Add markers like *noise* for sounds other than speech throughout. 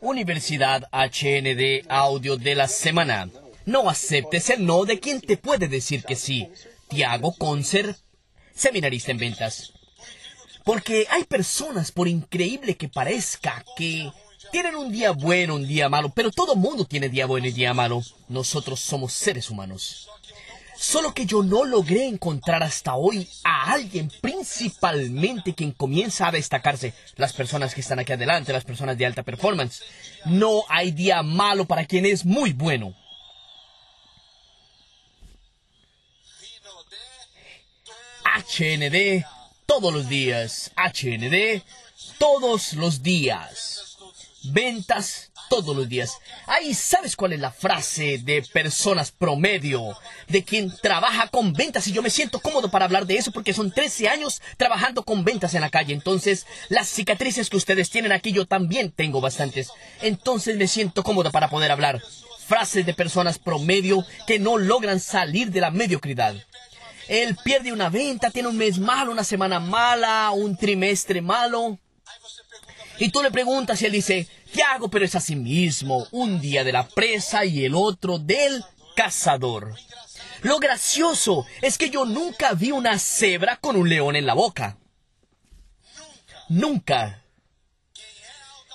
Universidad HND Audio de la Semana. No aceptes el no de quien te puede decir que sí. Tiago Concer, seminarista en ventas. Porque hay personas, por increíble que parezca, que tienen un día bueno, un día malo, pero todo mundo tiene día bueno y día malo. Nosotros somos seres humanos. Solo que yo no logré encontrar hasta hoy a alguien principalmente quien comienza a destacarse. Las personas que están aquí adelante, las personas de alta performance. No hay día malo para quien es muy bueno. HND todos los días. HND todos los días. Ventas todos los días. Ahí sabes cuál es la frase de personas promedio, de quien trabaja con ventas y yo me siento cómodo para hablar de eso porque son 13 años trabajando con ventas en la calle. Entonces, las cicatrices que ustedes tienen aquí yo también tengo bastantes. Entonces me siento cómodo para poder hablar. Frases de personas promedio que no logran salir de la mediocridad. Él pierde una venta, tiene un mes malo, una semana mala, un trimestre malo. Y tú le preguntas y él dice, ¿qué hago? Pero es así mismo, un día de la presa y el otro del cazador. Lo gracioso es que yo nunca vi una cebra con un león en la boca. Nunca.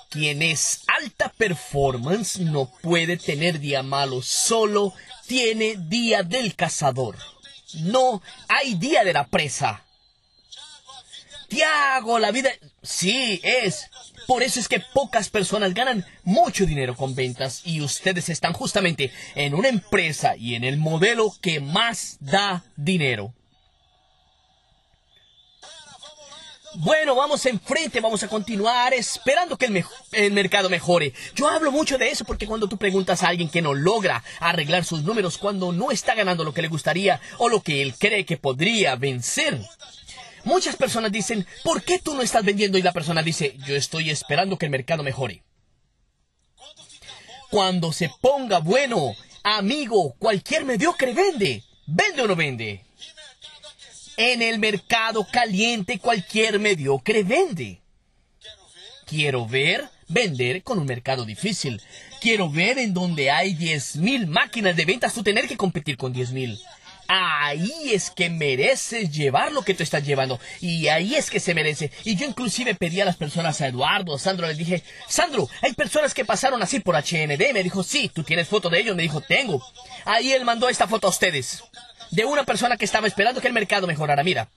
Quien es alta performance no puede tener día malo, solo tiene día del cazador. No hay día de la presa. Tiago, la vida... Sí, es. Por eso es que pocas personas ganan mucho dinero con ventas y ustedes están justamente en una empresa y en el modelo que más da dinero. Bueno, vamos enfrente, vamos a continuar esperando que el, el, mercado mejore. Yo hablo mucho de eso porque cuando tú preguntas a alguien que no logra arreglar sus números, cuando no está ganando lo que le gustaría o lo que él cree que podría vencer, muchas personas dicen, ¿por qué tú no estás vendiendo? Y la persona dice, yo estoy esperando que el mercado mejore. Cuando se ponga bueno, amigo, cualquier mediocre vende. ¿Vende o no vende? En el mercado caliente cualquier mediocre vende. Quiero ver vender con un mercado difícil. Quiero ver en donde hay 10.000 máquinas de ventas tú tener que competir con 10.000. Ahí es que mereces llevar lo que tú estás llevando. Y ahí es que se merece. Y yo inclusive pedí a las personas, a Eduardo, a Sandro, les dije, Sandro, hay personas que pasaron así por HND. Me dijo, sí, tú tienes foto de ellos. Me dijo, tengo. Ahí él mandó esta foto a ustedes de una persona que estaba esperando que el mercado mejorara. Mira.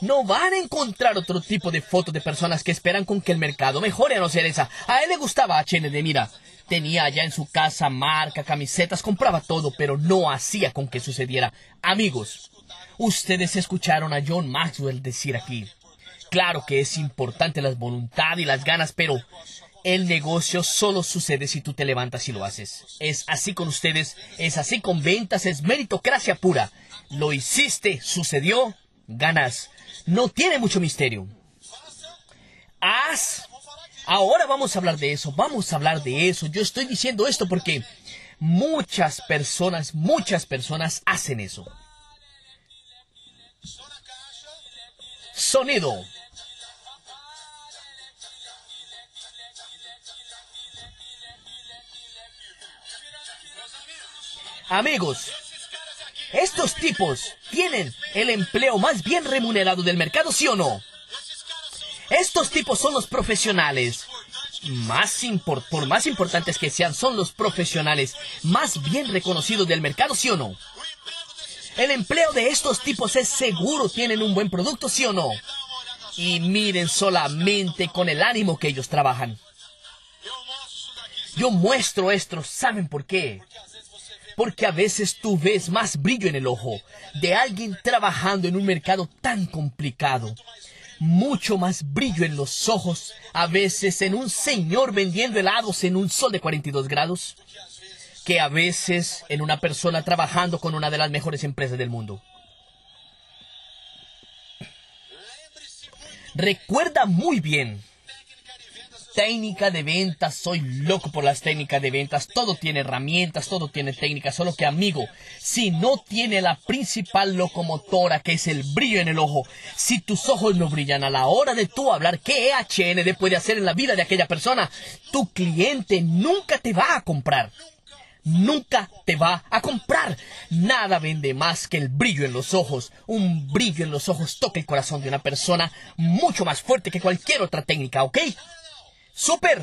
No van a encontrar otro tipo de foto de personas que esperan con que el mercado mejore a no ser esa. A él le gustaba HND, mira. Tenía allá en su casa marca, camisetas, compraba todo, pero no hacía con que sucediera. Amigos, ustedes escucharon a John Maxwell decir aquí. Claro que es importante la voluntad y las ganas, pero el negocio solo sucede si tú te levantas y lo haces. Es así con ustedes, es así con ventas, es meritocracia pura. Lo hiciste, sucedió, ganas. No tiene mucho misterio. Haz. Ahora vamos a hablar de eso, vamos a hablar de eso. Yo estoy diciendo esto porque muchas personas, muchas personas hacen eso. Sonido. Amigos, estos tipos tienen el empleo más bien remunerado del mercado, ¿sí o no? Estos tipos son los profesionales. Más por más importantes que sean, son los profesionales más bien reconocidos del mercado, ¿sí o no? El empleo de estos tipos es seguro, tienen un buen producto, ¿sí o no? Y miren solamente con el ánimo que ellos trabajan. Yo muestro esto, ¿saben por qué? porque a veces tú ves más brillo en el ojo de alguien trabajando en un mercado tan complicado. Mucho más brillo en los ojos, a veces en un señor vendiendo helados en un sol de 42 grados, que a veces en una persona trabajando con una de las mejores empresas del mundo. Recuerda muy bien técnica de ventas, soy loco por las técnicas de ventas, todo tiene herramientas, todo tiene técnicas, solo que amigo, si no tiene la principal locomotora que es el brillo en el ojo, si tus ojos no brillan a la hora de tú hablar qué HND puede hacer en la vida de aquella persona, tu cliente nunca te va a comprar nunca te va a comprar. Nada vende más que el brillo en los ojos. Un brillo en los ojos toca el corazón de una persona mucho más fuerte que cualquier otra técnica, ¿ok? ¡Súper!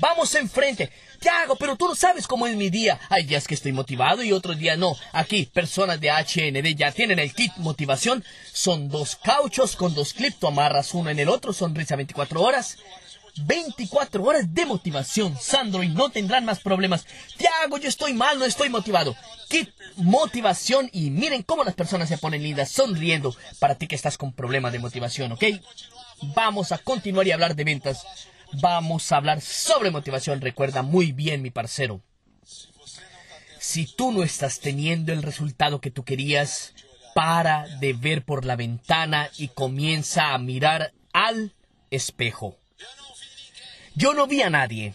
Vamos enfrente. Tiago, pero tú no sabes cómo es mi día. Hay días que estoy motivado y otros días no. Aquí, personas de HND ya tienen el kit motivación. Son dos cauchos con dos clips. Tú amarras uno en el otro. Sonrisa 24 horas. 24 horas de motivación, Sandro, y no tendrán más problemas. Tiago, yo estoy mal, no estoy motivado. Kit motivación y miren cómo las personas se ponen lindas sonriendo para ti que estás con problemas de motivación, ¿ok? Vamos a continuar y hablar de ventas vamos a hablar sobre motivación. Recuerda muy bien, mi parcero. Si tú no estás teniendo el resultado que tú querías, para de ver por la ventana y comienza a mirar al espejo. Yo no vi a nadie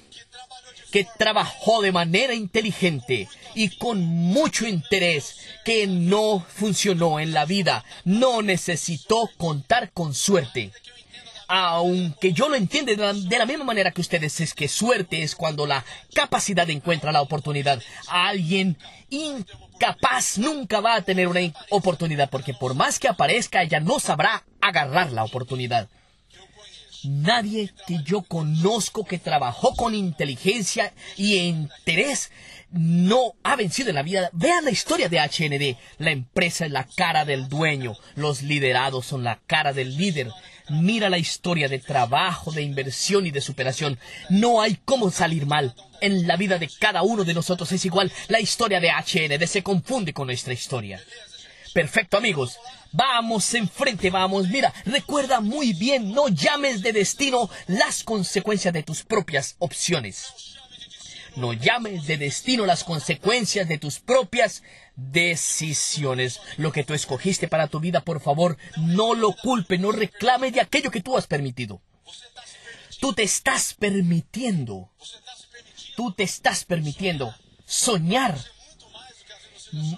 que trabajó de manera inteligente y con mucho interés, que no funcionó en la vida, no necesitó contar con suerte aunque yo lo entiendo de la, misma manera que ustedes, es que suerte es cuando la capacidad encuentra la oportunidad. Alguien incapaz nunca va a tener una oportunidad, porque por más que aparezca, ella no sabrá agarrar la oportunidad. Nadie que yo conozco que trabajó con inteligencia y interés no ha vencido en la vida. Vean la historia de HND. La empresa es la cara del dueño. Los liderados son la cara del líder. Mira la historia de trabajo, de inversión y de superación. No hay cómo salir mal. En la vida de cada uno de nosotros es igual. La historia de HND se confunde con nuestra historia. Perfecto, amigos. Vamos enfrente, vamos. Mira, recuerda muy bien, no llames de destino las consecuencias de tus propias opciones. No llames de destino las consecuencias de tus propias decisiones. Lo que tú escogiste para tu vida, por favor, no lo culpe, no reclame de aquello que tú has permitido. Tú te estás permitiendo, tú te estás permitiendo soñar.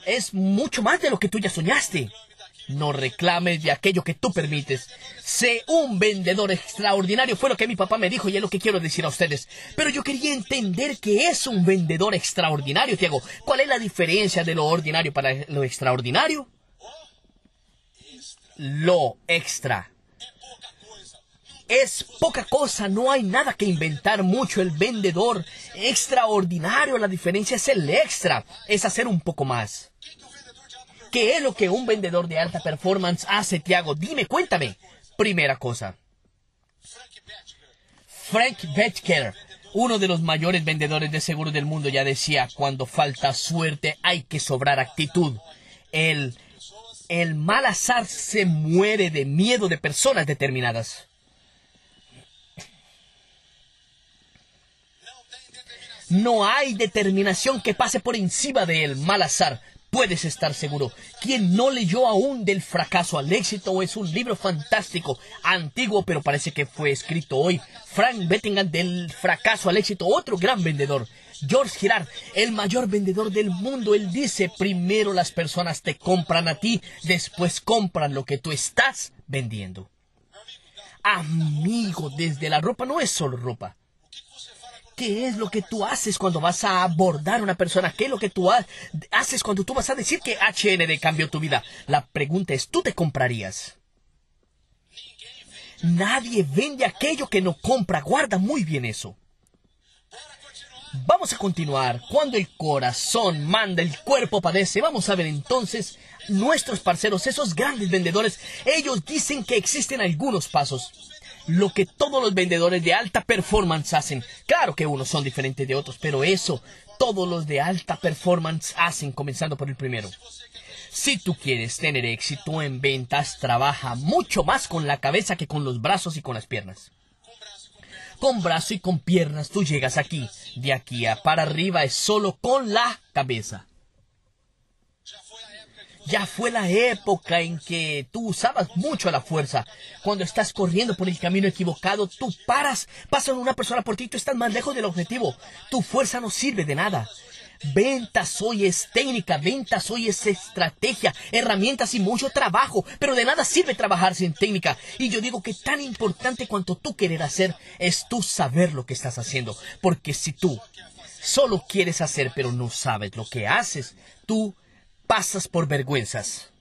Es mucho más de lo que tú ya soñaste. No reclames de aquello que tú permites. Sé un vendedor extraordinario, fue lo que mi papá me dijo y es lo que quiero decir a ustedes. Pero yo quería entender qué es un vendedor extraordinario, Tiago. ¿Cuál es la diferencia de lo ordinario para lo extraordinario? Lo extra. Es poca cosa, no hay nada que inventar mucho. El vendedor extraordinario, la diferencia es el extra, es hacer un poco más. ¿Qué es lo que un vendedor de alta performance hace, Tiago? Dime, cuéntame. Primera cosa. Frank Betker, uno de los mayores vendedores de seguros del mundo, ya decía, cuando falta suerte hay que sobrar actitud. El, el mal azar se muere de miedo de personas determinadas. No hay determinación que pase por encima del mal azar puedes estar seguro. Quien no leyó aún del fracaso al éxito es un libro fantástico, antiguo, pero parece que fue escrito hoy. Frank Bettingham del fracaso al éxito, otro gran vendedor. George Girard, el mayor vendedor del mundo, él dice, primero las personas te compran a ti, después compran lo que tú estás vendiendo. Amigo, desde la ropa no es solo ropa. ¿Qué es lo que tú haces cuando vas a abordar a una persona? ¿Qué es lo que tú haces cuando tú vas a decir que HND cambió tu vida? La pregunta es, ¿tú te comprarías? Nadie vende aquello que no compra. Guarda muy bien eso. Vamos a continuar. Cuando el corazón manda, el cuerpo padece. Vamos a ver entonces nuestros parceros, esos grandes vendedores. Ellos dicen que existen algunos pasos lo que todos los vendedores de alta performance hacen. Claro que unos son diferentes de otros, pero eso todos los de alta performance hacen, comenzando por el primero. Si tú quieres tener éxito en ventas, trabaja mucho más con la cabeza que con los brazos y con las piernas. Con brazo y con piernas tú llegas aquí. De aquí a para arriba es solo con la cabeza. Ya fue la época en que tú usabas mucho la fuerza. Cuando estás corriendo por el camino equivocado, tú paras, pasa una persona por ti, tú estás más lejos del objetivo. Tu fuerza no sirve de nada. Ventas hoy es técnica, ventas hoy es estrategia, herramientas y mucho trabajo, pero de nada sirve trabajar sin técnica. Y yo digo que tan importante cuanto tú querer hacer es tú saber lo que estás haciendo, porque si tú solo quieres hacer pero no sabes lo que haces, tú pasas por vergüenzas.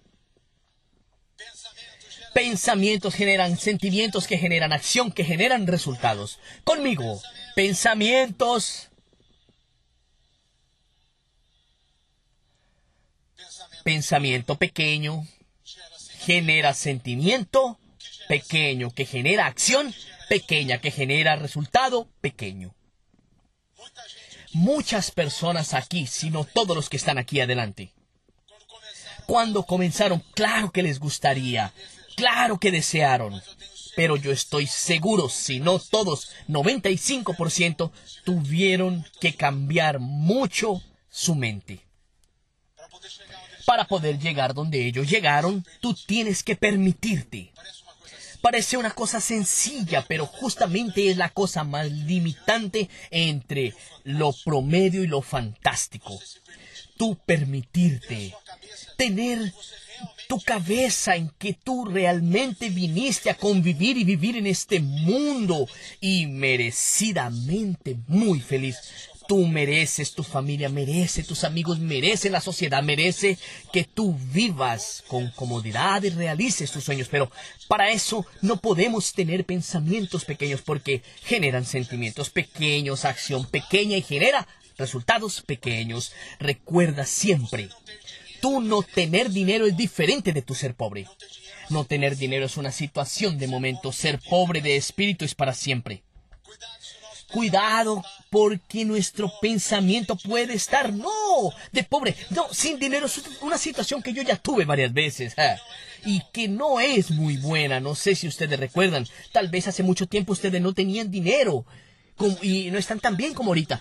Pensamientos generan sentimientos que generan acción, que generan resultados. Conmigo, pensamientos Pensamiento pequeño genera sentimiento pequeño que genera acción pequeña que genera resultado pequeño. Muchas personas aquí, sino todos los que están aquí adelante, cuando comenzaron, claro que les gustaría, claro que desearon, pero yo estoy seguro, si no todos, 95%, tuvieron que cambiar mucho su mente. Para poder llegar donde ellos llegaron, tú tienes que permitirte. Parece una cosa sencilla, pero justamente es la cosa más limitante entre lo promedio y lo fantástico. Tú permitirte tener tu cabeza en que tú realmente viniste a convivir y vivir en este mundo y merecidamente muy feliz. Tú mereces, tu familia merece, tus amigos merecen, la sociedad merece que tú vivas con comodidad y realices tus sueños. Pero para eso no podemos tener pensamientos pequeños porque generan sentimientos pequeños, acción pequeña y genera resultados pequeños. Recuerda siempre, tú no tener dinero es diferente de tu ser pobre. No tener dinero es una situación de momento, ser pobre de espíritu es para siempre. Cuidado, porque nuestro pensamiento puede estar, no, de pobre, no, sin dinero. Es una situación que yo ya tuve varias veces. y que no es muy buena. No sé si ustedes recuerdan. Tal vez hace mucho tiempo ustedes no tenían dinero y no están tan bien como ahorita.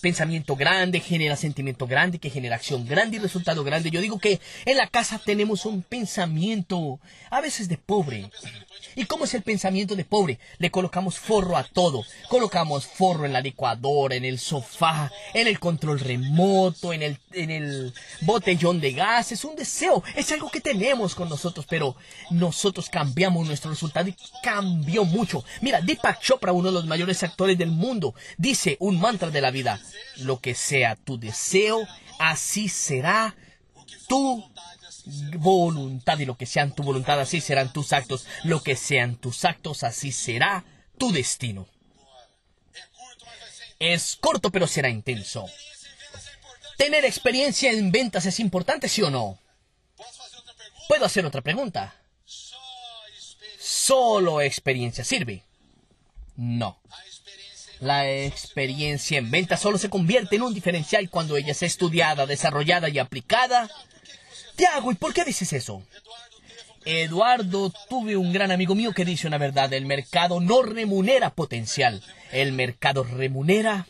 pensamiento grande genera sentimiento grande, que genera acción grande y resultado grande. Yo digo que en la casa tenemos un pensamiento a veces de pobre. ¿Y cómo es el pensamiento de pobre? Le colocamos forro a todo. Colocamos forro en la licuadora, en el sofá, en el control remoto, en el, botellón de gas. Es un deseo, es algo que tenemos con nosotros, pero nosotros cambiamos nuestro resultado y cambió mucho. Mira, Deepak Chopra, uno de los mayores actores mundo, dice un mantra de la vida. Lo que sea tu deseo, así será tu voluntad y lo que sean tu voluntad, así serán tus actos. Lo que sean tus actos, así será tu destino. Es corto, pero será intenso. ¿Tener experiencia en ventas es importante, sí o no? ¿Puedo hacer otra pregunta? ¿Solo experiencia sirve? No. La experiencia en ventas solo se convierte en un diferencial cuando ella es estudiada, desarrollada y aplicada Tiago, ¿y por qué dices eso? Eduardo, tuve un gran amigo mío que dice una verdad, el mercado no remunera potencial, el mercado remunera...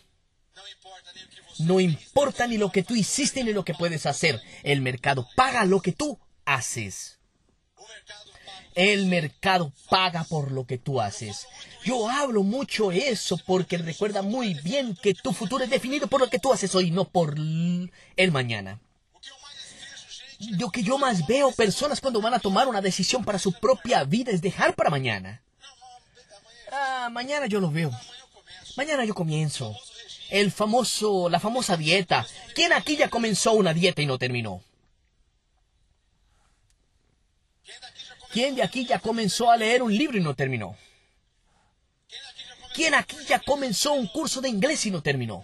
No importa ni lo que tú hiciste ni lo que puedes hacer, el mercado paga lo que tú haces. El mercado paga por lo que tú haces. Yo hablo mucho eso porque recuerda muy bien que tu futuro es definido por lo que tú haces hoy, no por el mañana lo que yo más veo personas cuando van a tomar una decisión para su propia vida es dejar para mañana. Ah, mañana yo lo veo. Mañana yo comienzo. El famoso, la famosa dieta. ¿Quién aquí ya comenzó una dieta y no terminó? ¿Quién de aquí ya comenzó a leer un libro y no terminó? ¿Quién aquí ya comenzó un curso de inglés y no terminó?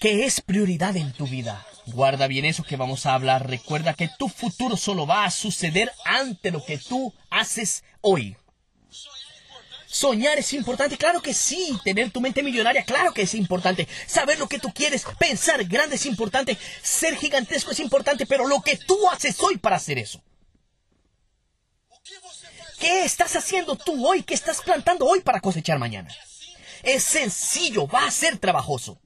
¿Qué es prioridad en tu vida? Guarda bien eso que vamos a hablar. Recuerda que tu futuro solo va a suceder ante lo que tú haces hoy. Soñar es importante, claro que sí. Tener tu mente millonaria, claro que es importante. Saber lo que tú quieres, pensar grande es importante. Ser gigantesco es importante, pero lo que tú haces hoy para hacer eso. ¿Qué estás haciendo tú hoy? ¿Qué estás plantando hoy para cosechar mañana? Es sencillo, va a ser trabajoso.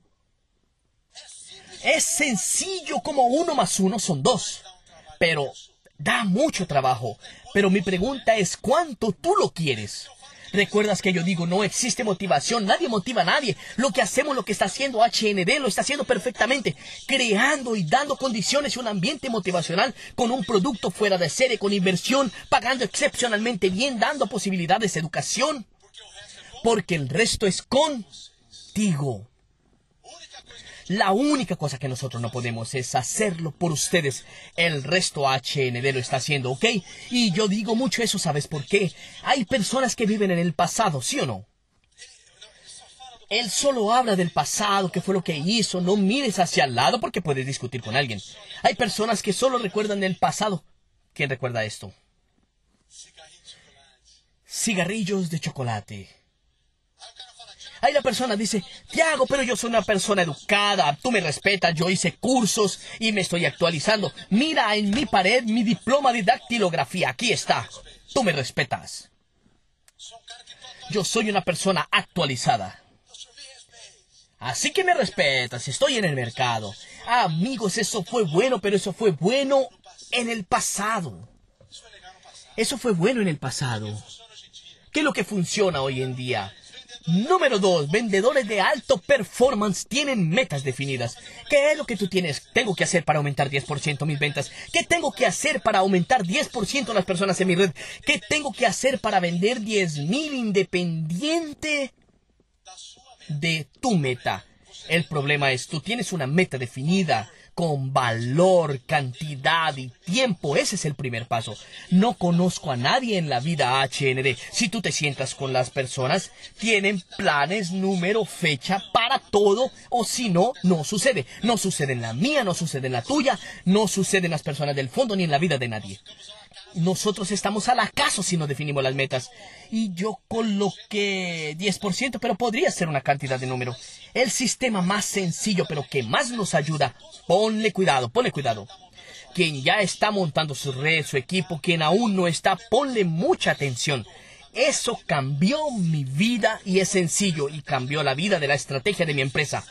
Es sencillo como uno más uno son dos. Pero da mucho trabajo. Pero mi pregunta es, ¿cuánto tú lo quieres? ¿Recuerdas que yo digo, no existe motivación, nadie motiva a nadie? Lo que hacemos, lo que está haciendo HND, lo está haciendo perfectamente, creando y dando condiciones y un ambiente motivacional con un producto fuera de serie, con inversión, pagando excepcionalmente bien, dando posibilidades de educación. Porque el resto es contigo. La única cosa que nosotros no podemos es hacerlo por ustedes. El resto HND lo está haciendo, ¿ok? Y yo digo mucho eso, ¿sabes por qué? Hay personas que viven en el pasado, ¿sí o no? Él solo habla del pasado, qué fue lo que hizo. No mires hacia el lado porque puedes discutir con alguien. Hay personas que solo recuerdan el pasado. ¿Quién recuerda esto? Cigarrillos de chocolate. Ahí la persona dice, Tiago, pero yo soy una persona educada, tú me respetas, yo hice cursos y me estoy actualizando. Mira en mi pared mi diploma de dactilografía, aquí está. Tú me respetas. Yo soy una persona actualizada. Así que me respetas, estoy en el mercado. Amigos, eso fue bueno, pero eso fue bueno en el pasado. Eso fue bueno en el pasado. ¿Qué es lo que funciona hoy en día? Número dos, vendedores de alto performance tienen metas definidas. ¿Qué es lo que tú tienes? Tengo que hacer para aumentar 10% mis ventas. ¿Qué tengo que hacer para aumentar 10% las personas en mi red? ¿Qué tengo que hacer para vender 10.000 independiente de tu meta? El problema es, tú tienes una meta definida con valor, cantidad y tiempo. Ese es el primer paso. No conozco a nadie en la vida HND. Si tú te sientas con las personas, tienen planes, número, fecha para todo, o si no, no sucede. No sucede en la mía, no sucede en la tuya, no sucede en las personas del fondo ni en la vida de nadie. Nosotros estamos al acaso si no definimos las metas. Y yo coloqué 10%, pero podría ser una cantidad de número. El sistema más sencillo, pero que más nos ayuda. Ponle cuidado, ponle cuidado. Quien ya está montando su red, su equipo, quien aún no está, ponle mucha atención. Eso cambió mi vida y es sencillo y cambió la vida de la estrategia de mi empresa.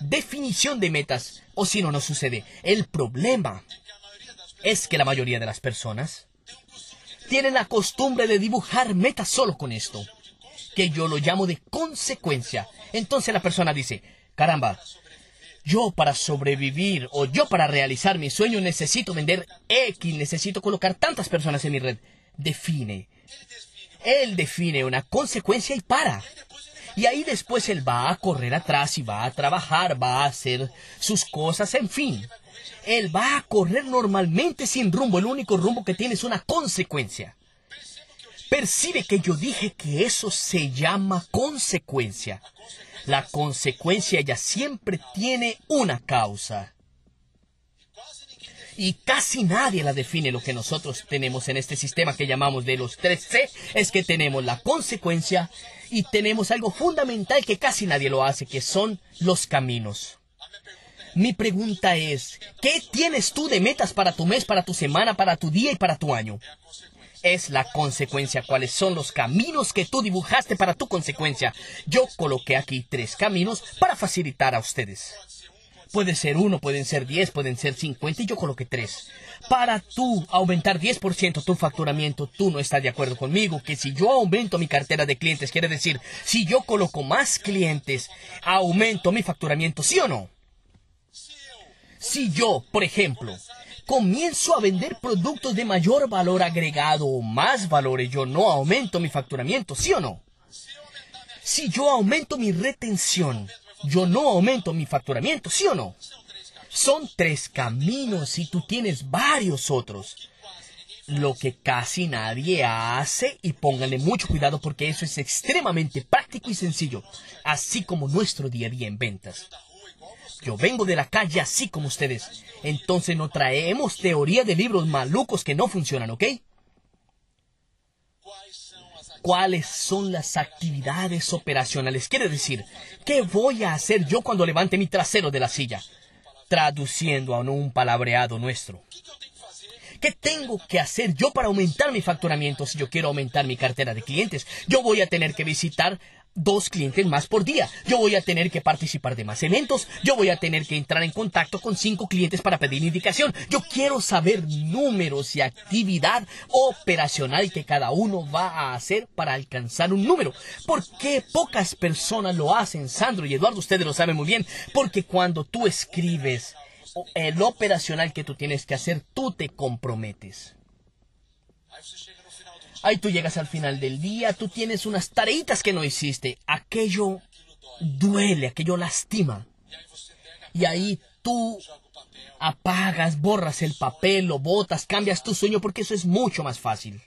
Definición de metas, o si no, no sucede. El problema es que la mayoría de las personas tienen la costumbre de dibujar metas solo con esto, que yo lo llamo de consecuencia. Entonces la persona dice, caramba, yo para sobrevivir o yo para realizar mi sueño necesito vender X, necesito colocar tantas personas en mi red. Define. Él define una consecuencia y para. Y ahí después él va a correr atrás y va a trabajar, va a hacer sus cosas, en fin. Él va a correr normalmente sin rumbo. El único rumbo que tiene es una consecuencia. Percibe que yo dije que eso se llama consecuencia. La consecuencia ya siempre tiene una causa. Y casi nadie la define. Lo que nosotros tenemos en este sistema que llamamos de los 3C es que tenemos la consecuencia y tenemos algo fundamental que casi nadie lo hace, que son los caminos. Mi pregunta es, ¿qué tienes tú de metas para tu mes, para tu semana, para tu día y para tu año? Es la consecuencia, cuáles son los caminos que tú dibujaste para tu consecuencia. Yo coloqué aquí tres caminos para facilitar a ustedes. Puede ser uno, pueden ser diez, pueden ser cincuenta y yo coloqué tres. Para tú aumentar 10% tu facturamiento, tú no estás de acuerdo conmigo que si yo aumento mi cartera de clientes, quiere decir, si yo coloco más clientes, aumento mi facturamiento, ¿sí o no? Si yo, por ejemplo, comienzo a vender productos de mayor valor agregado o más valores, yo no aumento mi facturamiento, ¿sí o no? Si yo aumento mi retención, yo no aumento mi facturamiento, ¿sí o no? Son tres caminos y tú tienes varios otros. Lo que casi nadie hace, y pónganle mucho cuidado porque eso es extremadamente práctico y sencillo, así como nuestro día a día en ventas. Yo vengo de la calle así como ustedes. Entonces no traemos teoría de libros malucos que no funcionan, ¿ok? ¿Cuáles son las actividades operacionales? Quiere decir, ¿qué voy a hacer yo cuando levante mi trasero de la silla? Traduciendo a un palabreado nuestro. ¿Qué tengo que hacer yo para aumentar mi facturamiento si yo quiero aumentar mi cartera de clientes? Yo voy a tener que visitar dos clientes más por día. Yo voy a tener que participar de más eventos. Yo voy a tener que entrar en contacto con cinco clientes para pedir indicación. Yo quiero saber números y actividad operacional que cada uno va a hacer para alcanzar un número. ¿Por qué pocas personas lo hacen, Sandro y Eduardo? Ustedes lo saben muy bien. Porque cuando tú escribes el operacional que tú tienes que hacer, tú te comprometes. Ahí tú llegas al final del día, tú tienes unas tareitas que no hiciste. Aquello duele, aquello lastima. Y ahí tú apagas, borras el papel, lo botas, cambias tu sueño porque eso es mucho más fácil.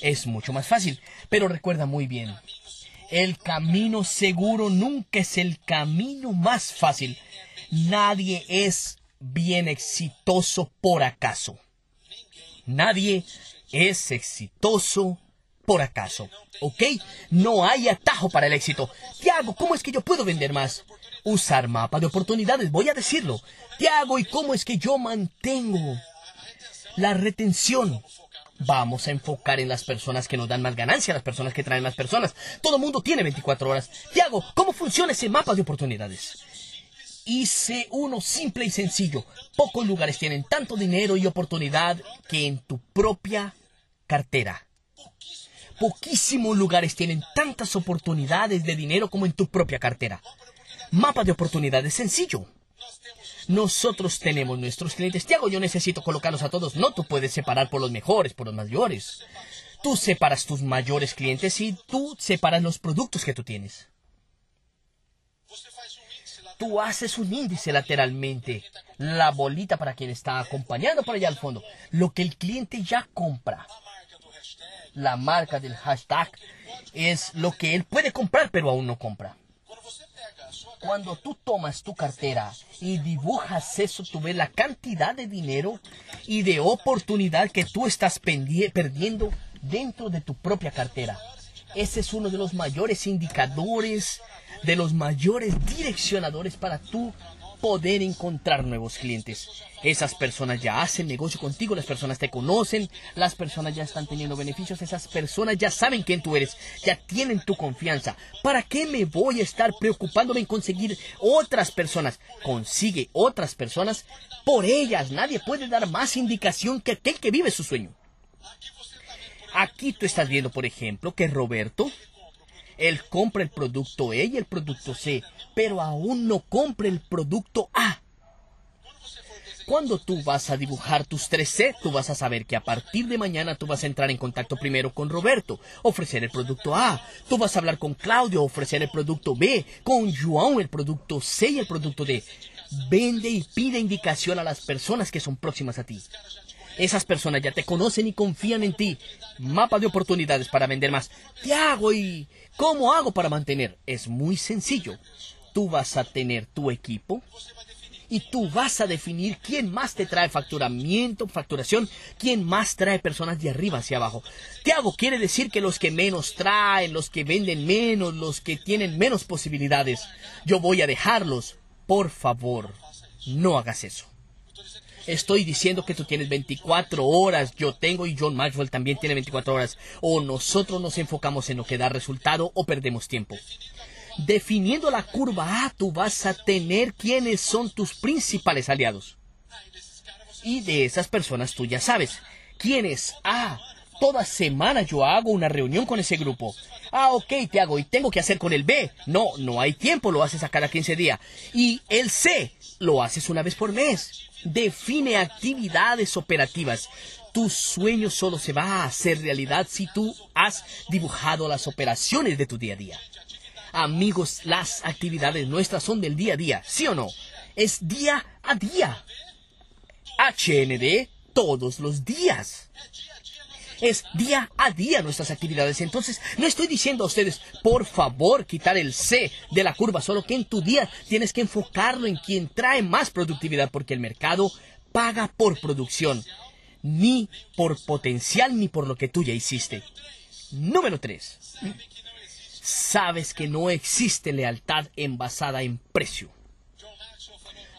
Es mucho más fácil. Pero recuerda muy bien, el camino seguro nunca es el camino más fácil. Nadie es bien exitoso por acaso. Nadie es exitoso por acaso. ¿Ok? No hay atajo para el éxito. Tiago, ¿cómo es que yo puedo vender más? Usar mapa de oportunidades, voy a decirlo. Tiago, ¿y cómo es que yo mantengo la retención? Vamos a enfocar en las personas que nos dan más ganancia, las personas que traen más personas. Todo el mundo tiene 24 horas. Tiago, ¿cómo funciona ese mapa de oportunidades? Hice uno simple y sencillo. Pocos lugares tienen tanto dinero y oportunidad que en tu propia cartera. Poquísimos lugares tienen tantas oportunidades de dinero como en tu propia cartera. Mapa de oportunidades sencillo. Nosotros tenemos nuestros clientes. Tiago, yo necesito colocarlos a todos. No, tú puedes separar por los mejores, por los mayores. Tú separas tus mayores clientes y tú separas los productos que tú tienes. Tú haces un índice lateralmente. La bolita para quien está acompañando por allá al fondo. Lo que el cliente ya compra la marca del hashtag es lo que él puede comprar pero aún no compra. Cuando tú tomas tu cartera y dibujas eso, tú ves la cantidad de dinero y de oportunidad que tú estás perdiendo dentro de tu propia cartera. Ese es uno de los mayores indicadores, de los mayores direccionadores para tú poder encontrar nuevos clientes. Esas personas ya hacen negocio contigo, las personas te conocen, las personas ya están teniendo beneficios, esas personas ya saben quién tú eres, ya tienen tu confianza. ¿Para qué me voy a estar preocupándome en conseguir otras personas? Consigue otras personas por ellas. Nadie puede dar más indicación que aquel que vive su sueño. Aquí tú estás viendo, por ejemplo, que Roberto él compra el producto E y el producto C, pero aún no compra el producto A. Cuando tú vas a dibujar tus 3C, tú vas a saber que a partir de mañana tú vas a entrar en contacto primero con Roberto, ofrecer el producto A. Tú vas a hablar con Claudio, ofrecer el producto B, con João el producto C y el producto D. Vende y pide indicación a las personas que son próximas a ti. Esas personas ya te conocen y confían en ti. Mapa de oportunidades para vender más. ¿Qué hago y cómo hago para mantener? Es muy sencillo. Tú vas a tener tu equipo y tú vas a definir quién más te trae facturamiento, facturación, quién más trae personas de arriba hacia abajo. ¿Qué hago? Quiere decir que los que menos traen, los que venden menos, los que tienen menos posibilidades, yo voy a dejarlos. Por favor, no hagas eso estoy diciendo que tú tienes 24 horas, yo tengo y John Maxwell también tiene 24 horas. O nosotros nos enfocamos en lo que da resultado o perdemos tiempo. Definiendo la curva A, tú vas a tener quiénes son tus principales aliados. Y de esas personas tú ya sabes. ¿Quiénes? A. Toda semana yo hago una reunión con ese grupo. Ah, ok, te hago. ¿Y tengo que hacer con el B? No, no hay tiempo, lo haces a cada 15 días. Y el C, lo haces una vez por mes. Define actividades operativas. Tu sueño solo se va a hacer realidad si tú has dibujado las operaciones de tu día a día. Amigos, las actividades nuestras son del día a día, ¿sí o no? Es día a día. HND todos los días es día a día nuestras actividades. Entonces, no estoy diciendo a ustedes, por favor, quitar el C de la curva, solo que en tu día tienes que enfocarlo en quien trae más productividad, porque el mercado paga por producción, ni por potencial, ni por lo que tú ya hiciste. Número 3. Sabes que no existe lealtad envasada en precio.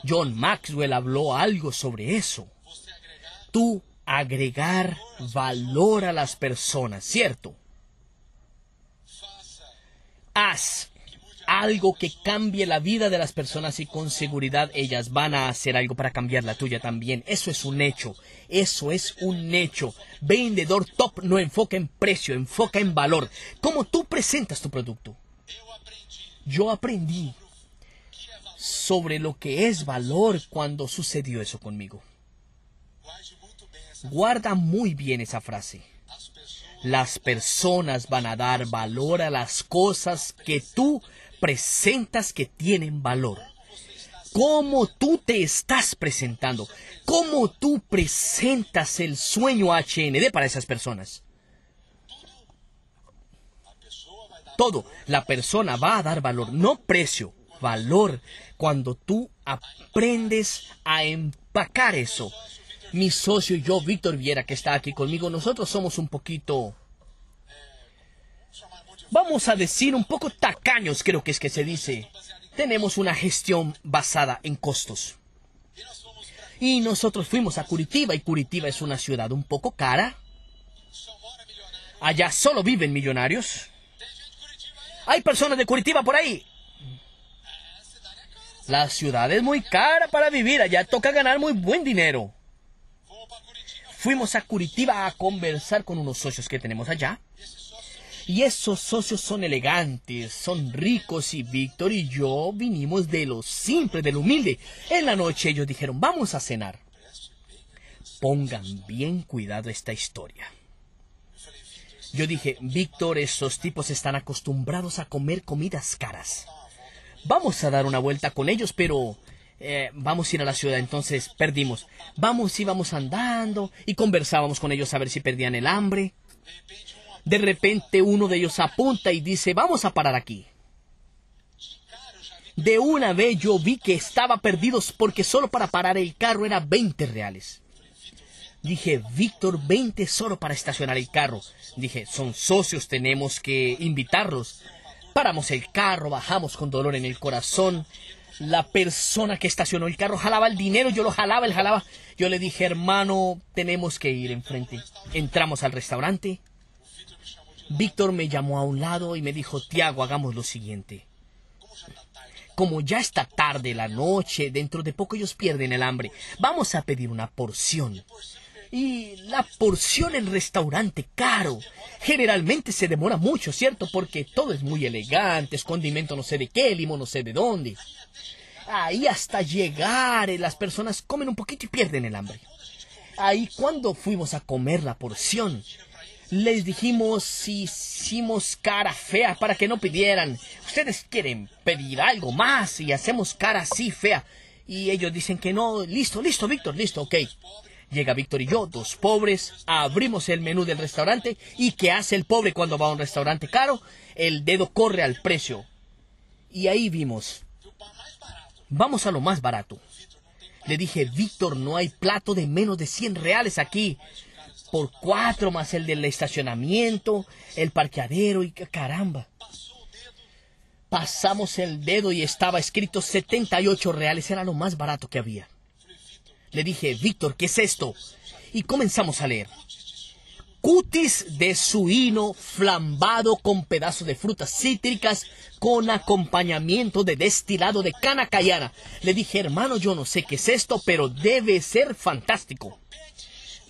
John Maxwell habló algo sobre eso. Tú agregar valor a las personas, ¿cierto? haz algo que cambie la vida de las personas y con seguridad ellas van a hacer algo para cambiar la tuya también. Eso es un hecho. Eso es un hecho. Vendedor top no enfoca en precio, enfoca en valor. ¿Cómo tú presentas tu producto? Yo aprendí sobre lo que es valor cuando sucedió eso conmigo. Guarda muy bien esa frase. Las personas van a dar valor a las cosas que tú presentas que tienen valor. Cómo tú te estás presentando. Cómo tú presentas el sueño HND para esas personas. Todo, la persona va a dar valor, no precio, valor. Cuando tú aprendes a empacar eso. Mi socio y yo, Víctor Viera, que está aquí conmigo, nosotros somos un poquito vamos a decir, un poco tacaños, creo que es que se dice. Tenemos una gestión basada en costos. Y nosotros fuimos a Curitiba y Curitiba es una ciudad un poco cara. Allá solo viven millonarios. Hay personas de Curitiba por ahí. La ciudad es muy cara para vivir, allá toca ganar muy buen dinero. Fuimos a Curitiba a conversar con unos socios que tenemos allá. Y esos socios son elegantes, son ricos y Víctor y yo vinimos de lo simple, de lo humilde. En la noche ellos dijeron, vamos a cenar. Pongan bien cuidado esta historia. Yo dije, Víctor, esos tipos están acostumbrados a comer comidas caras. Vamos a dar una vuelta con ellos, pero eh, vamos a ir a la ciudad, entonces perdimos. Vamos, íbamos andando y conversábamos con ellos a ver si perdían el hambre. De repente uno de ellos apunta y dice, vamos a parar aquí. De una vez yo vi que estaba perdidos porque solo para parar el carro era 20 reales. Dije, Víctor, 20 solo para estacionar el carro. Dije, son socios, tenemos que invitarlos. Paramos el carro, bajamos con dolor en el corazón. La persona que estacionó el carro jalaba el dinero, yo lo jalaba, él jalaba. Yo le dije, hermano, tenemos que ir enfrente. Entramos al restaurante. Víctor me llamó a un lado y me dijo, Tiago, hagamos lo siguiente. Como ya está tarde la noche, dentro de poco ellos pierden el hambre, vamos a pedir una porción. Y la porción en restaurante caro. Generalmente se demora mucho, ¿cierto? Porque todo es muy elegante, es condimento no sé de qué, limón no sé de dónde. Ahí hasta llegar, eh, las personas comen un poquito y pierden el hambre. Ahí cuando fuimos a comer la porción, les dijimos hicimos cara fea para que no pidieran. Ustedes quieren pedir algo más y hacemos cara así fea. Y ellos dicen que no. Listo, listo, Víctor, listo, ok. Llega Víctor y yo, dos pobres, abrimos el menú del restaurante y ¿qué hace el pobre cuando va a un restaurante caro? El dedo corre al precio. Y ahí vimos. Vamos a lo más barato. Le dije, Víctor, no hay plato de menos de 100 reales aquí por cuatro más el del estacionamiento, el parqueadero y caramba. Pasamos el dedo y estaba escrito 78 reales, era lo más barato que había. Le dije, Víctor, ¿qué es esto? Y comenzamos a leer. Cutis de suino flambado con pedazos de frutas cítricas con acompañamiento de destilado de cana cayana. Le dije, hermano, yo no sé qué es esto, pero debe ser fantástico.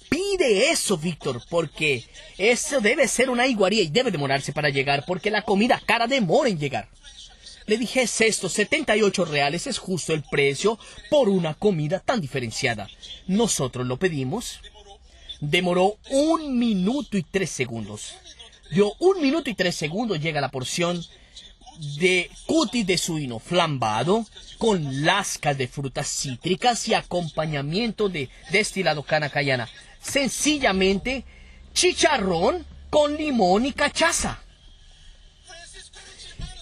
Pide eso, Víctor, porque eso debe ser una iguaría y debe demorarse para llegar, porque la comida cara demora en llegar. Le dije, es esto, 78 reales es justo el precio por una comida tan diferenciada. Nosotros lo pedimos. Demoró un minuto y tres segundos. Dio un minuto y tres segundos, llega la porción de cutis de suino flambado con lascas de frutas cítricas y acompañamiento de destilado cana cayana sencillamente chicharrón con limón y cachaza.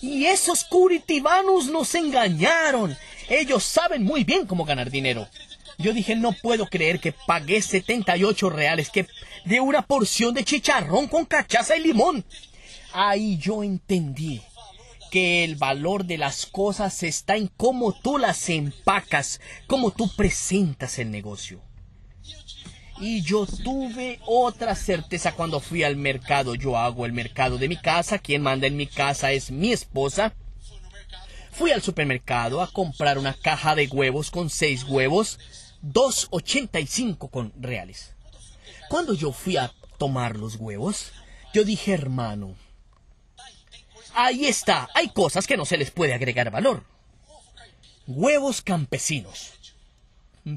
Y esos curitibanos nos engañaron. Ellos saben muy bien cómo ganar dinero. Yo dije, no puedo creer que pagué 78 reales que de una porción de chicharrón con cachaza y limón. Ahí yo entendí que el valor de las cosas está en cómo tú las empacas, cómo tú presentas el negocio. Y yo tuve otra certeza cuando fui al mercado. Yo hago el mercado de mi casa. Quien manda en mi casa es mi esposa. Fui al supermercado a comprar una caja de huevos con seis huevos, 2.85 con reales. Cuando yo fui a tomar los huevos, yo dije, hermano, ahí está, hay cosas que no se les puede agregar valor. Huevos campesinos.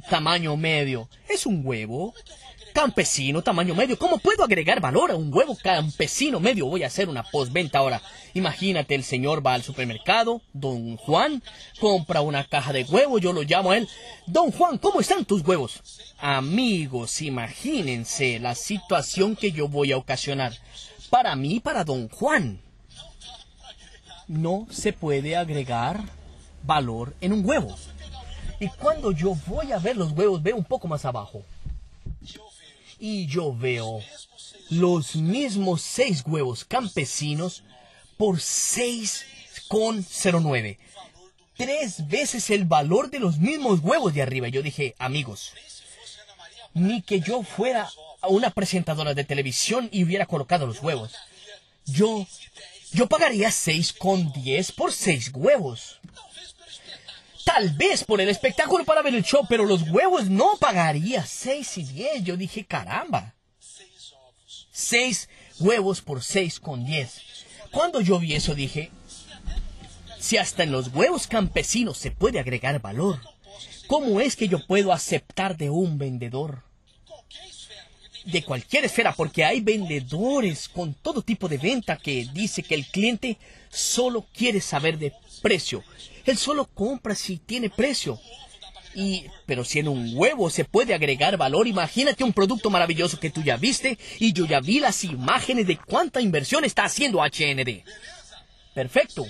Tamaño medio. Es un huevo campesino, tamaño medio. ¿Cómo puedo agregar valor a un huevo campesino medio? Voy a hacer una postventa ahora. Imagínate, el señor va al supermercado, don Juan, compra una caja de huevos, yo lo llamo a él. Don Juan, ¿cómo están tus huevos? Amigos, imagínense la situación que yo voy a ocasionar. Para mí, para don Juan. No se puede agregar valor en un huevo. Y cuando yo voy a ver los huevos, veo un poco más abajo. Y yo veo los mismos seis huevos campesinos por 6,09. Tres veces el valor de los mismos huevos de arriba. Yo dije, amigos, ni que yo fuera una presentadora de televisión y hubiera colocado los huevos. Yo, yo pagaría 6,10 por seis huevos. Tal vez por el espectáculo para ver el show, pero los huevos no pagaría 6 y 10. Yo dije, caramba. 6 huevos por 6 con 10. Cuando yo vi eso dije, si hasta en los huevos campesinos se puede agregar valor, ¿cómo es que yo puedo aceptar de un vendedor? De cualquier esfera, porque hay vendedores con todo tipo de venta que dice que el cliente solo quiere saber de precio. Él solo compra si tiene precio. Y, pero si en un huevo se puede agregar valor, imagínate un producto maravilloso que tú ya viste y yo ya vi las imágenes de cuánta inversión está haciendo HND. Perfecto.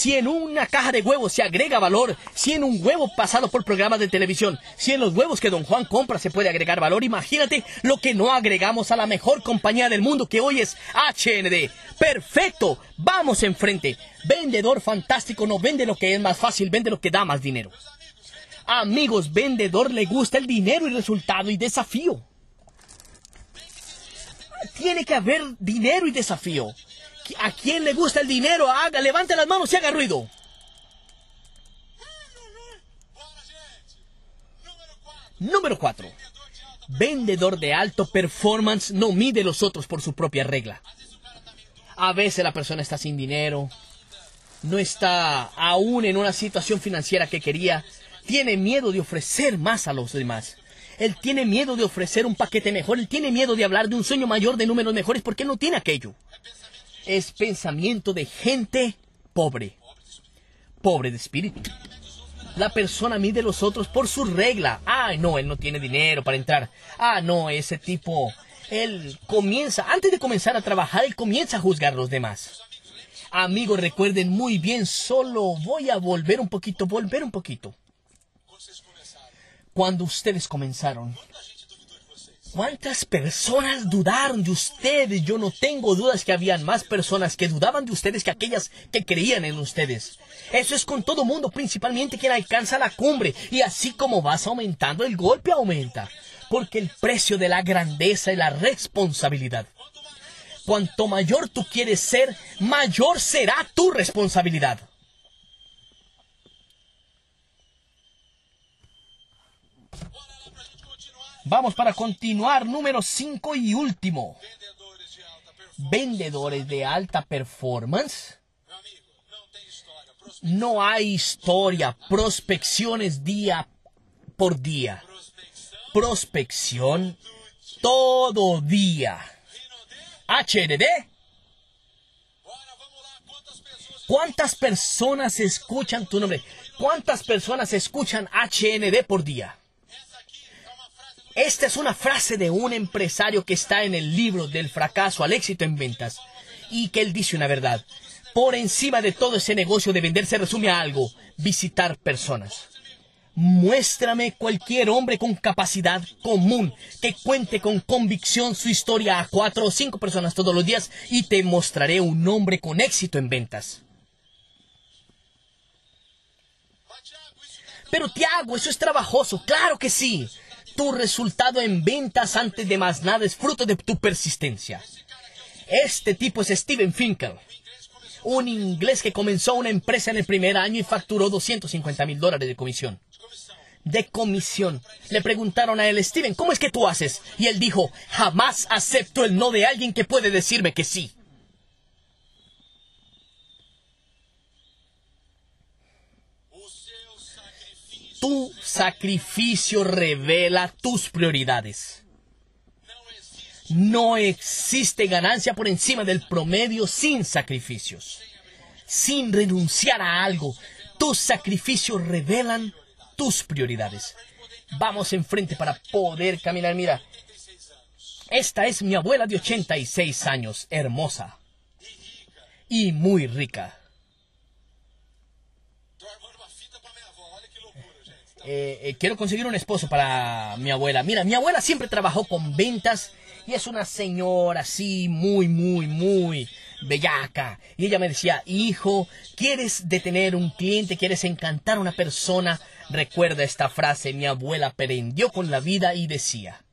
Si en una caja de huevos se agrega valor, si en un huevo pasado por programas de televisión, si en los huevos que don Juan compra se puede agregar valor, imagínate lo que no agregamos a la mejor compañía del mundo que hoy es HND. Perfecto, vamos enfrente. Vendedor fantástico no vende lo que es más fácil, vende lo que da más dinero. Amigos, vendedor le gusta el dinero y resultado y desafío. Tiene que haber dinero y desafío. ¿A quién le gusta el dinero? Haga, levante las manos y haga ruido. Número 4. Vendedor de alto performance no mide los otros por su propia regla. A veces la persona está sin dinero, no está aún en una situación financiera que quería, tiene miedo de ofrecer más a los demás. Él tiene miedo de ofrecer un paquete mejor, él tiene miedo de hablar de un sueño mayor de números mejores porque no tiene aquello es pensamiento de gente pobre, pobre de espíritu. La persona mide los otros por su regla. Ah, no, él no tiene dinero para entrar. Ah, no, ese tipo, él comienza, antes de comenzar a trabajar, él comienza a juzgar a los demás. Amigos, recuerden muy bien, solo voy a volver un poquito, volver un poquito. Cuando ustedes comenzaron, ¿Cuántas personas dudaron de ustedes? Yo no tengo dudas que habían más personas que dudaban de ustedes que aquellas que creían en ustedes. Eso es con todo mundo, principalmente quien alcanza la cumbre. Y así como vas aumentando, el golpe aumenta. Porque el precio de la grandeza es la responsabilidad. Cuanto mayor tú quieres ser, mayor será tu responsabilidad. Vamos para continuar. Número 5 y último. Vendedores de alta performance. No hay historia. Prospecciones día por día. Prospección todo día. HND. ¿Cuántas personas escuchan tu nombre? ¿Cuántas personas escuchan HND por día? Esta es una frase de un empresario que está en el libro del fracaso al éxito en ventas y que él dice una verdad. Por encima de todo ese negocio de vender se resume a algo, visitar personas. Muéstrame cualquier hombre con capacidad común que cuente con convicción su historia a cuatro o cinco personas todos los días y te mostraré un hombre con éxito en ventas. Pero Tiago, eso es trabajoso, claro que sí. Tu resultado en ventas antes de más nada es fruto de tu persistencia. Este tipo es Steven Finkel, un inglés que comenzó una empresa en el primer año y facturó 250 mil dólares de comisión. De comisión. Le preguntaron a él, Steven, ¿cómo es que tú haces? Y él dijo, jamás acepto el no de alguien que puede decirme que sí. Tu sacrificio revela tus prioridades. No existe ganancia por encima del promedio sin sacrificios. Sin renunciar a algo, tus sacrificios revelan tus prioridades. Vamos enfrente para poder caminar. Mira, esta es mi abuela de 86 años, hermosa y muy rica. Eh, eh, quiero conseguir un esposo para mi abuela. Mira, mi abuela siempre trabajó con ventas y es una señora así muy, muy, muy bellaca. Y ella me decía, hijo, ¿quieres detener un cliente? ¿Quieres encantar a una persona? Recuerda esta frase, mi abuela aprendió con la vida y decía,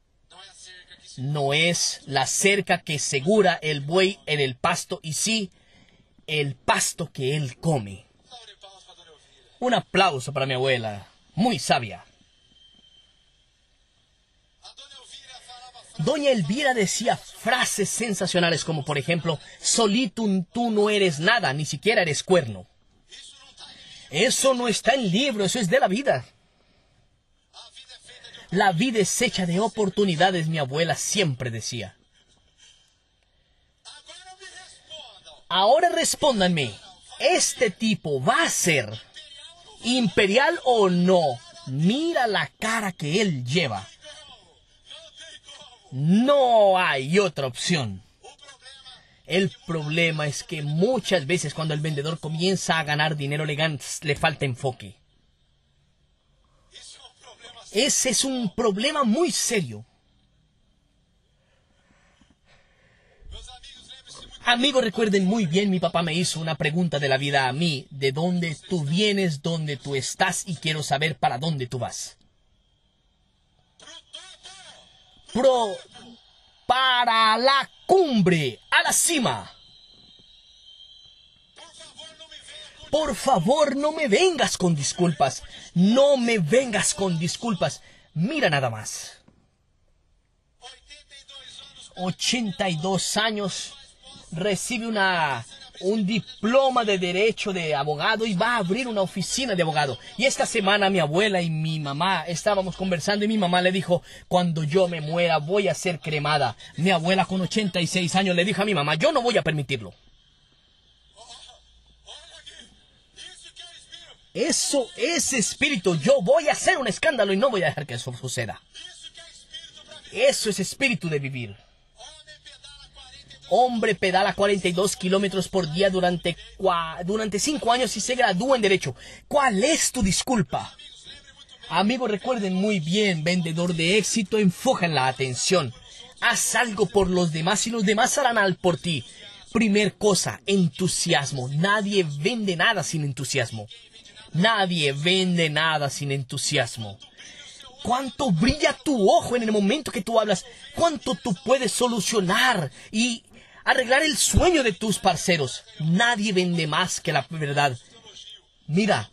no es la cerca que segura el buey en el pasto y sí el pasto que él come. Un aplauso para mi abuela muy sabia. Doña Elvira decía frases sensacionales como por ejemplo, solito tú no eres nada, ni siquiera eres cuerno. Eso no está en libro, eso es de la vida. La vida es hecha de oportunidades, mi abuela siempre decía. Ahora respóndanme, ¿este tipo va a ser imperial o no, mira la cara que él lleva. No hay otra opción. El problema es que muchas veces cuando el vendedor comienza a ganar dinero le, le falta enfoque. Ese es un problema muy serio. Amigos, recuerden muy bien, mi papá me hizo una pregunta de la vida a mí, de dónde tú vienes, dónde tú estás y quiero saber para dónde tú vas. Pro para la cumbre, a la cima. Por favor, no me vengas con disculpas. No me vengas con disculpas. Mira nada más. 82 años recibe una, un diploma de derecho de abogado y va a abrir una oficina de abogado. Y esta semana mi abuela y mi mamá estábamos conversando y mi mamá le dijo, cuando yo me muera voy a ser cremada. Mi abuela con 86 años le dijo a mi mamá, yo no voy a permitirlo. Eso es espíritu. Yo voy a hacer un escándalo y no voy a dejar que eso suceda. Eso es espíritu de vivir. Hombre pedala 42 kilómetros por día durante, durante cinco años y se gradúa en Derecho. ¿Cuál es tu disculpa? Amigos, recuerden muy bien, vendedor de éxito, enfoca en la atención. Haz algo por los demás y los demás harán algo por ti. Primer cosa, entusiasmo. Nadie vende nada sin entusiasmo. Nadie vende nada sin entusiasmo. Cuánto brilla tu ojo en el momento que tú hablas. Cuánto tú puedes solucionar y arreglar el sueño de tus parceros. Nadie vende más que la verdad. Mira,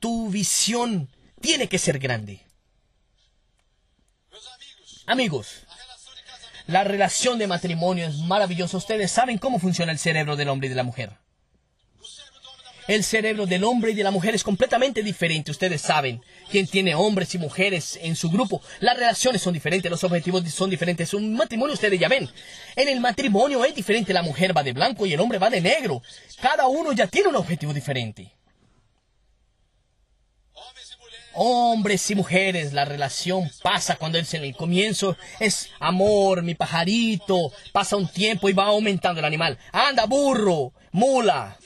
tu visión tiene que ser grande. Amigos, la relación de matrimonio es maravillosa. Ustedes saben cómo funciona el cerebro del hombre y de la mujer. El cerebro del hombre y de la mujer es completamente diferente. Ustedes saben, quien tiene hombres y mujeres en su grupo, las relaciones son diferentes, los objetivos son diferentes. Un matrimonio ustedes ya ven. En el matrimonio es diferente, la mujer va de blanco y el hombre va de negro. Cada uno ya tiene un objetivo diferente. Hombres y mujeres, la relación pasa cuando es en el comienzo, es amor, mi pajarito, pasa un tiempo y va aumentando el animal. Anda, burro, mula,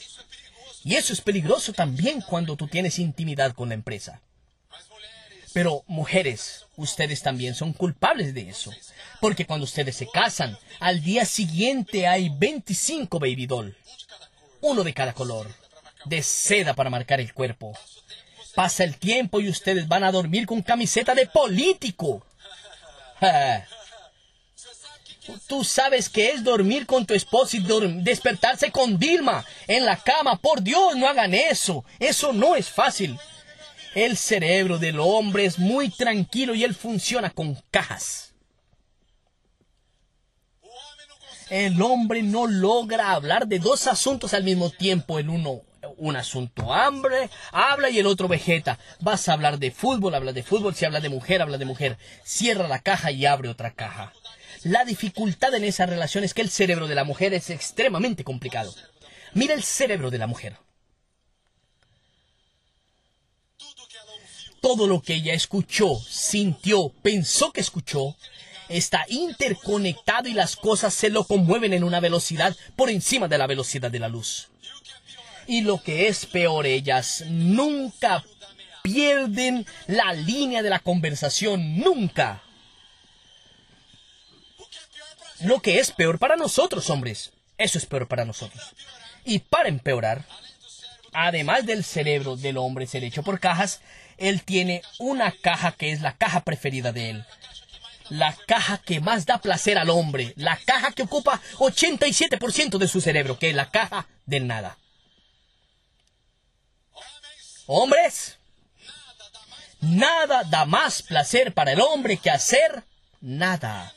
y eso es peligroso también cuando tú tienes intimidad con la empresa. Pero mujeres, ustedes también son culpables de eso. Porque cuando ustedes se casan, al día siguiente hay 25 baby doll. Uno de cada color. De seda para marcar el cuerpo. Pasa el tiempo y ustedes van a dormir con camiseta de político. *laughs* Tú sabes que es dormir con tu esposo y despertarse con Dilma en la cama. Por Dios, no hagan eso. Eso no es fácil. El cerebro del hombre es muy tranquilo y él funciona con cajas. El hombre no logra hablar de dos asuntos al mismo tiempo. El uno, un asunto hambre, habla y el otro vegeta. Vas a hablar de fútbol, habla de fútbol. Si habla de mujer, habla de mujer. Cierra la caja y abre otra caja. La dificultad en esa relación es que el cerebro de la mujer es extremadamente complicado. Mira el cerebro de la mujer. Todo lo que ella escuchó, sintió, pensó que escuchó, está interconectado y las cosas se lo conmueven en una velocidad por encima de la velocidad de la luz. Y lo que es peor, ellas nunca pierden la línea de la conversación, nunca. Lo que es peor para nosotros, hombres. Eso es peor para nosotros. Y para empeorar, además del cerebro del hombre ser hecho por cajas, él tiene una caja que es la caja preferida de él. La caja que más da placer al hombre. La caja que ocupa 87% de su cerebro, que es la caja del nada. Hombres, nada da más placer para el hombre que hacer nada.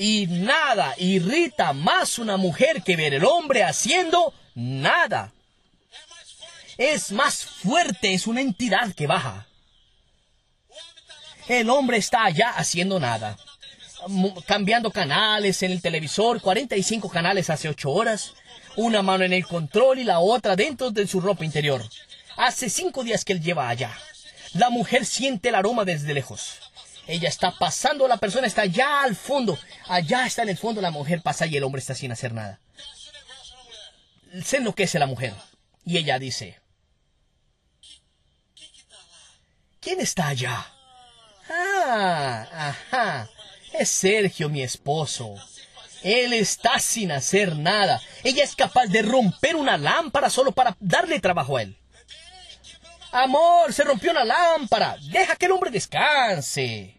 Y nada irrita más una mujer que ver el hombre haciendo nada. Es más fuerte, es una entidad que baja. El hombre está allá haciendo nada. Cambiando canales en el televisor, 45 canales hace 8 horas. Una mano en el control y la otra dentro de su ropa interior. Hace cinco días que él lleva allá. La mujer siente el aroma desde lejos. Ella está pasando, la persona está allá al fondo. Allá está en el fondo, la mujer pasa y el hombre está sin hacer nada. Se enloquece la mujer. Y ella dice, ¿quién está allá? Ah, ajá, es Sergio, mi esposo. Él está sin hacer nada. Ella es capaz de romper una lámpara solo para darle trabajo a él. Amor, se rompió una lámpara. Deja que el hombre descanse.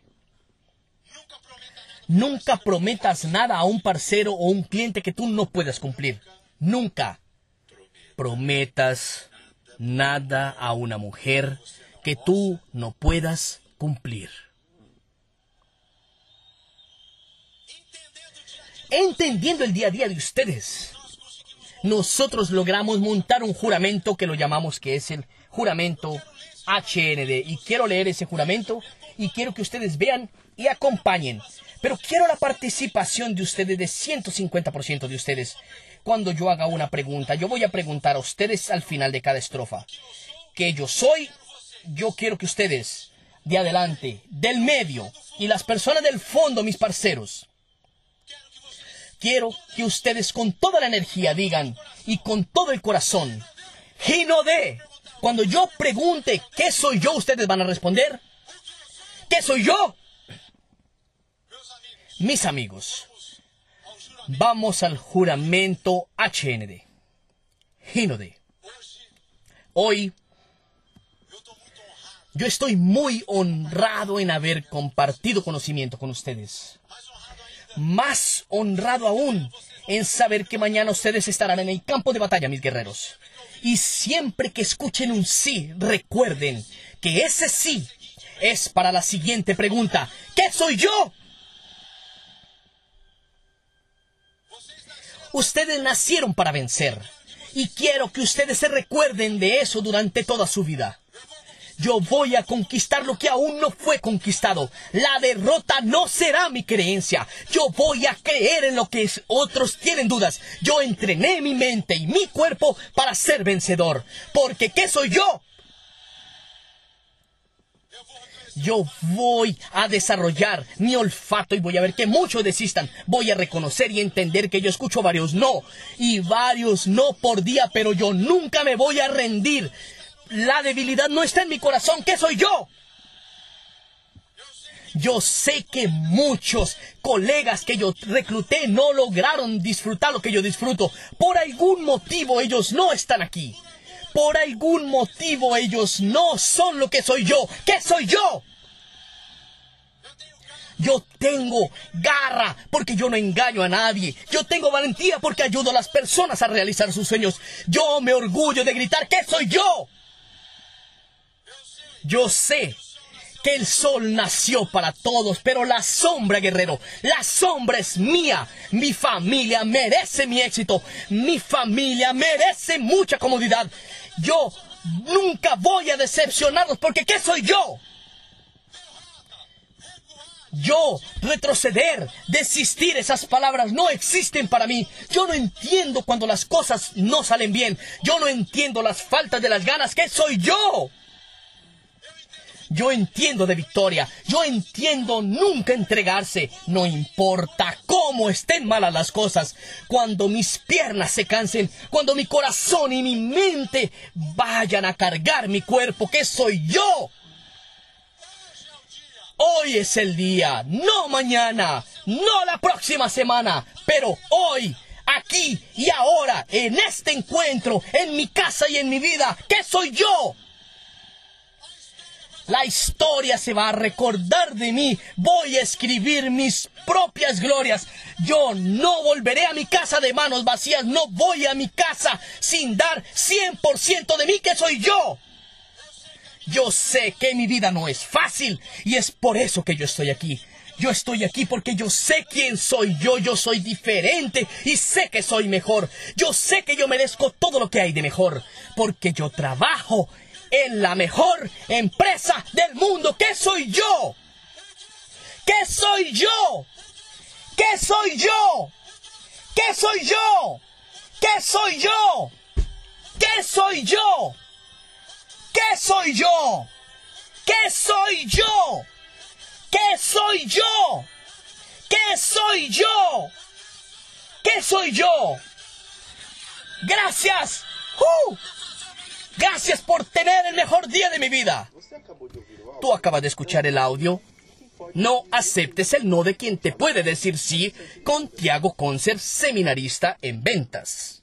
Nunca prometas nada a un parcero o un cliente que tú no puedas cumplir. Nunca prometas nada a una mujer que tú no puedas cumplir. Entendiendo el día a día de ustedes, nosotros logramos montar un juramento que lo llamamos que es el juramento HND. Y quiero leer ese juramento y quiero que ustedes vean y acompañen. Pero quiero la participación de ustedes, de 150% de ustedes. Cuando yo haga una pregunta, yo voy a preguntar a ustedes al final de cada estrofa. Que yo soy, yo quiero que ustedes, de adelante, del medio, y las personas del fondo, mis parceros, quiero que ustedes con toda la energía digan, y con todo el corazón, de Cuando yo pregunte qué soy yo, ustedes van a responder, ¿qué soy yo? Mis amigos, vamos al juramento HND. Hinode. Hoy yo estoy muy honrado en haber compartido conocimiento con ustedes. Más honrado aún en saber que mañana ustedes estarán en el campo de batalla, mis guerreros. Y siempre que escuchen un sí, recuerden que ese sí es para la siguiente pregunta. ¿Qué soy yo? Ustedes nacieron para vencer. Y quiero que ustedes se recuerden de eso durante toda su vida. Yo voy a conquistar lo que aún no fue conquistado. La derrota no será mi creencia. Yo voy a creer en lo que otros tienen dudas. Yo entrené mi mente y mi cuerpo para ser vencedor. Porque ¿qué soy yo? yo voy a desarrollar mi olfato y voy a ver que muchos desistan. Voy a reconocer y entender que yo escucho varios no y varios no por día, pero yo nunca me voy a rendir. La debilidad no está en mi corazón, ¿qué soy yo? Yo sé que muchos colegas que yo recluté no lograron disfrutar lo que yo disfruto. Por algún motivo ellos no están aquí. por algún motivo ellos no son lo que soy yo. ¿Qué soy yo? Yo tengo garra porque yo no engaño a nadie. Yo tengo valentía porque ayudo a las personas a realizar sus sueños. Yo me orgullo de gritar ¿qué soy yo? Yo sé que el sol nació para todos, pero la sombra, guerrero, la sombra es mía. Mi familia merece mi éxito. Mi familia merece mucha comodidad. Yo nunca voy a decepcionarlos porque ¿qué soy yo? Yo, retroceder, desistir, esas palabras no existen para mí. Yo no entiendo cuando las cosas no salen bien. Yo no entiendo las faltas de las ganas. ¿Qué soy yo? Yo entiendo de victoria, yo entiendo nunca entregarse, no importa cómo estén malas las cosas, cuando mis piernas se cansen, cuando mi corazón y mi mente vayan a cargar mi cuerpo, que soy yo. Hoy es el día, no mañana, no la próxima semana, pero hoy, aquí y ahora, en este encuentro, en mi casa y en mi vida, ¿qué soy yo? La historia se va a recordar de mí. Voy a escribir mis propias glorias. Yo no volveré a mi casa de manos vacías. No voy a mi casa sin dar 100% de mí que soy yo. Yo sé que mi vida no es fácil y es por eso que yo estoy aquí. Yo estoy aquí porque yo sé quién soy yo, yo soy diferente y sé que soy mejor. Yo sé que yo merezco todo lo que hay de mejor, porque yo trabajo en la mejor empresa del mundo. ¿Qué soy yo? ¿Qué soy yo? ¿Qué soy yo? ¿Qué soy yo? ¿Qué soy yo? ¿Qué soy yo? ¿Qué soy yo? ¿Qué soy yo? ¿Qué soy yo? ¿Qué soy yo? ¿Qué soy yo? Gracias. ¡Uh! Gracias por tener el mejor día de mi vida. Tú acabas de escuchar el audio. No aceptes el no de quien te puede decir sí con Tiago Concer, seminarista en ventas.